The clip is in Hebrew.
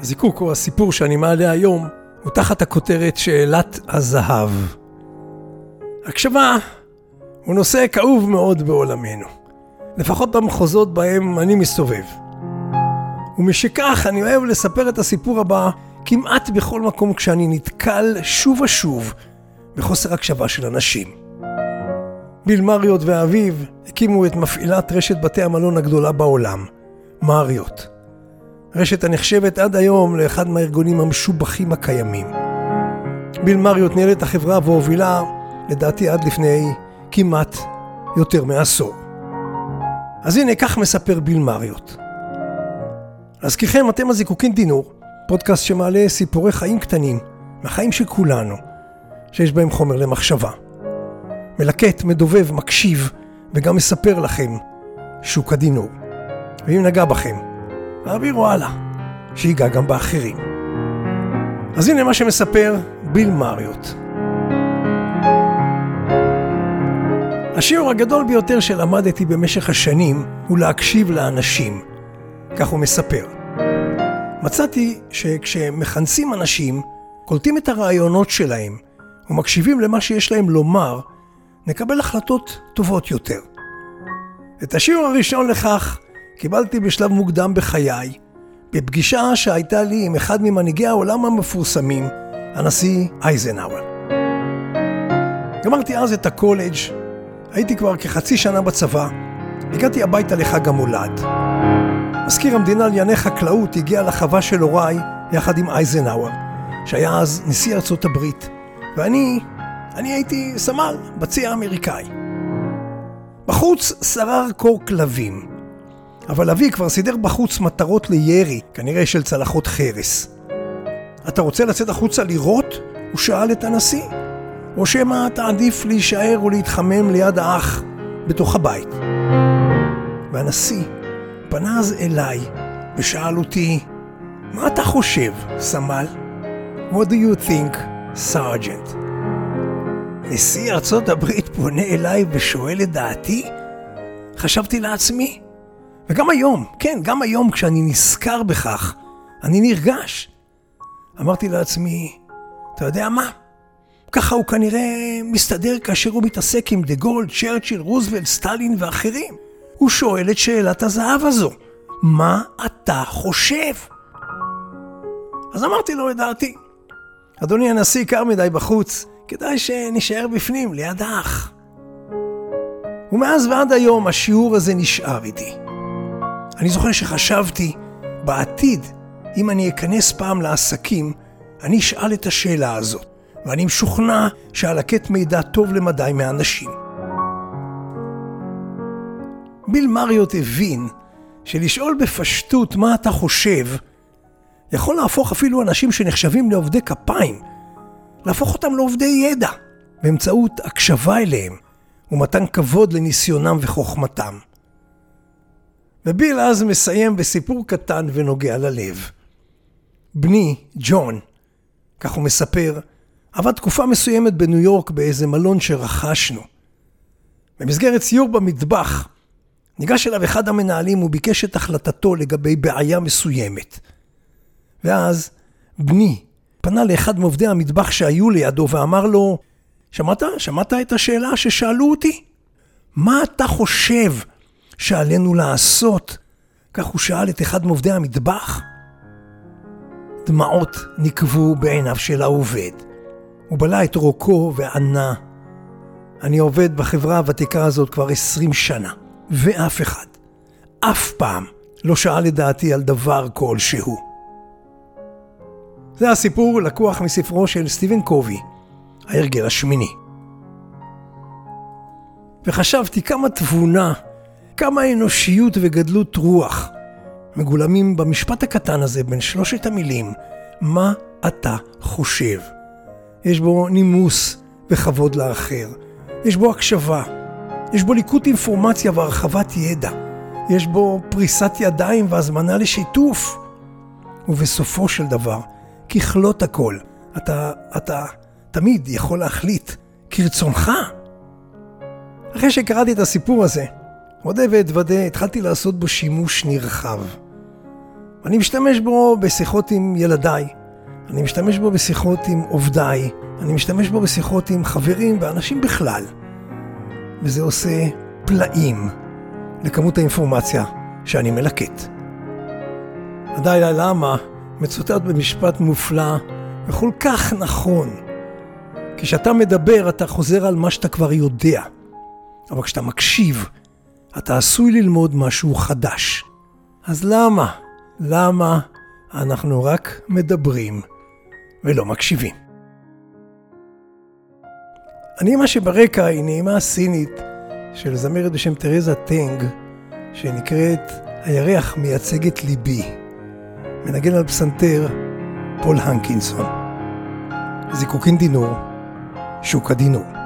הזיקוק או הסיפור שאני מעלה היום הוא תחת הכותרת שאלת הזהב. הקשבה הוא נושא כאוב מאוד בעולמנו, לפחות במחוזות בהם אני מסתובב. ומשכך אני אוהב לספר את הסיפור הבא כמעט בכל מקום כשאני נתקל שוב ושוב בחוסר הקשבה של אנשים. ביל מריות ואביו הקימו את מפעילת רשת בתי המלון הגדולה בעולם, מריות. רשת הנחשבת עד היום לאחד מהארגונים המשובחים הקיימים. ביל מריות ניהל את החברה והובילה, לדעתי עד לפני כמעט יותר מעשור. אז הנה, כך מספר ביל מריות. להזכירכם, אתם הזיקוקין דינור, פודקאסט שמעלה סיפורי חיים קטנים, מהחיים של כולנו, שיש בהם חומר למחשבה. מלקט, מדובב, מקשיב, וגם מספר לכם שוק הדינור. ואם נגע בכם, העבירו הלאה, שיגע גם באחרים. אז הנה מה שמספר ביל מריות. השיעור הגדול ביותר שלמדתי במשך השנים הוא להקשיב לאנשים. כך הוא מספר. מצאתי שכשמכנסים אנשים, קולטים את הרעיונות שלהם ומקשיבים למה שיש להם לומר, נקבל החלטות טובות יותר. את השיעור הראשון לכך קיבלתי בשלב מוקדם בחיי, בפגישה שהייתה לי עם אחד ממנהיגי העולם המפורסמים, הנשיא אייזנהאואר. גמרתי אז את הקולג', הייתי כבר כחצי שנה בצבא, הגעתי הביתה לחג המולד. מזכיר המדינה לענייני חקלאות הגיע לחווה של הוריי יחד עם אייזנהאואר, שהיה אז נשיא ארצות הברית, ואני, אני הייתי סמל בצי האמריקאי. בחוץ שרר קור כלבים, אבל אבי כבר סידר בחוץ מטרות לירי, כנראה של צלחות חרס. אתה רוצה לצאת החוצה לירות? הוא שאל את הנשיא. או שמא תעדיף להישאר ולהתחמם ליד האח בתוך הבית. והנשיא פנה אז אליי ושאל אותי, מה אתה חושב, סמל? What do you think, סארג'נט? נשיא ארצות הברית פונה אליי ושואל את דעתי? חשבתי לעצמי. וגם היום, כן, גם היום כשאני נזכר בכך, אני נרגש. אמרתי לעצמי, אתה יודע מה? ככה הוא כנראה מסתדר כאשר הוא מתעסק עם דה גולד, צ'רצ'יל, רוזוולט, סטלין ואחרים. הוא שואל את שאלת הזהב הזו, מה אתה חושב? אז אמרתי לו את דעתי. אדוני הנשיא, קר מדי בחוץ, כדאי שנשאר בפנים, ליד האח. ומאז ועד היום השיעור הזה נשאר איתי. אני זוכר שחשבתי, בעתיד, אם אני אכנס פעם לעסקים, אני אשאל את השאלה הזאת. ואני משוכנע שהלקט מידע טוב למדי מהאנשים. ביל מריות הבין שלשאול בפשטות מה אתה חושב, יכול להפוך אפילו אנשים שנחשבים לעובדי כפיים, להפוך אותם לעובדי ידע, באמצעות הקשבה אליהם ומתן כבוד לניסיונם וחוכמתם. וביל אז מסיים בסיפור קטן ונוגע ללב. בני, ג'ון, כך הוא מספר, עבד תקופה מסוימת בניו יורק באיזה מלון שרכשנו. במסגרת סיור במטבח, ניגש אליו אחד המנהלים וביקש את החלטתו לגבי בעיה מסוימת. ואז בני פנה לאחד מעובדי המטבח שהיו לידו ואמר לו, שמעת? שמעת את השאלה ששאלו אותי? מה אתה חושב שעלינו לעשות? כך הוא שאל את אחד מעובדי המטבח. דמעות נקבו בעיניו של העובד. הוא בלע את רוקו וענה, אני עובד בחברה הוותיקה הזאת כבר עשרים שנה, ואף אחד, אף פעם, לא שאל את דעתי על דבר כלשהו. זה הסיפור לקוח מספרו של סטיבן קובי, ההרגל השמיני. וחשבתי כמה תבונה, כמה אנושיות וגדלות רוח מגולמים במשפט הקטן הזה בין שלושת המילים, מה אתה חושב? יש בו נימוס וכבוד לאחר. יש בו הקשבה. יש בו ליקוט אינפורמציה והרחבת ידע. יש בו פריסת ידיים והזמנה לשיתוף. ובסופו של דבר, ככלות הכל, אתה, אתה תמיד יכול להחליט כרצונך. אחרי שקראתי את הסיפור הזה, מודה ואתוודה, התחלתי לעשות בו שימוש נרחב. אני משתמש בו בשיחות עם ילדיי, אני משתמש בו בשיחות עם עובדיי, אני משתמש בו בשיחות עם חברים ואנשים בכלל. וזה עושה פלאים לכמות האינפורמציה שאני מלקט. הדאי למה מצוטט במשפט מופלא וכל כך נכון. כשאתה מדבר אתה חוזר על מה שאתה כבר יודע, אבל כשאתה מקשיב אתה עשוי ללמוד משהו חדש. אז למה? למה אנחנו רק מדברים ולא מקשיבים? הנעימה שברקע היא נעימה סינית של זמרת בשם תרזה טנג, שנקראת הירח מייצג את ליבי. מנגן על פסנתר פול הנקינסון. זיקוקין דינור, שוק הדינור.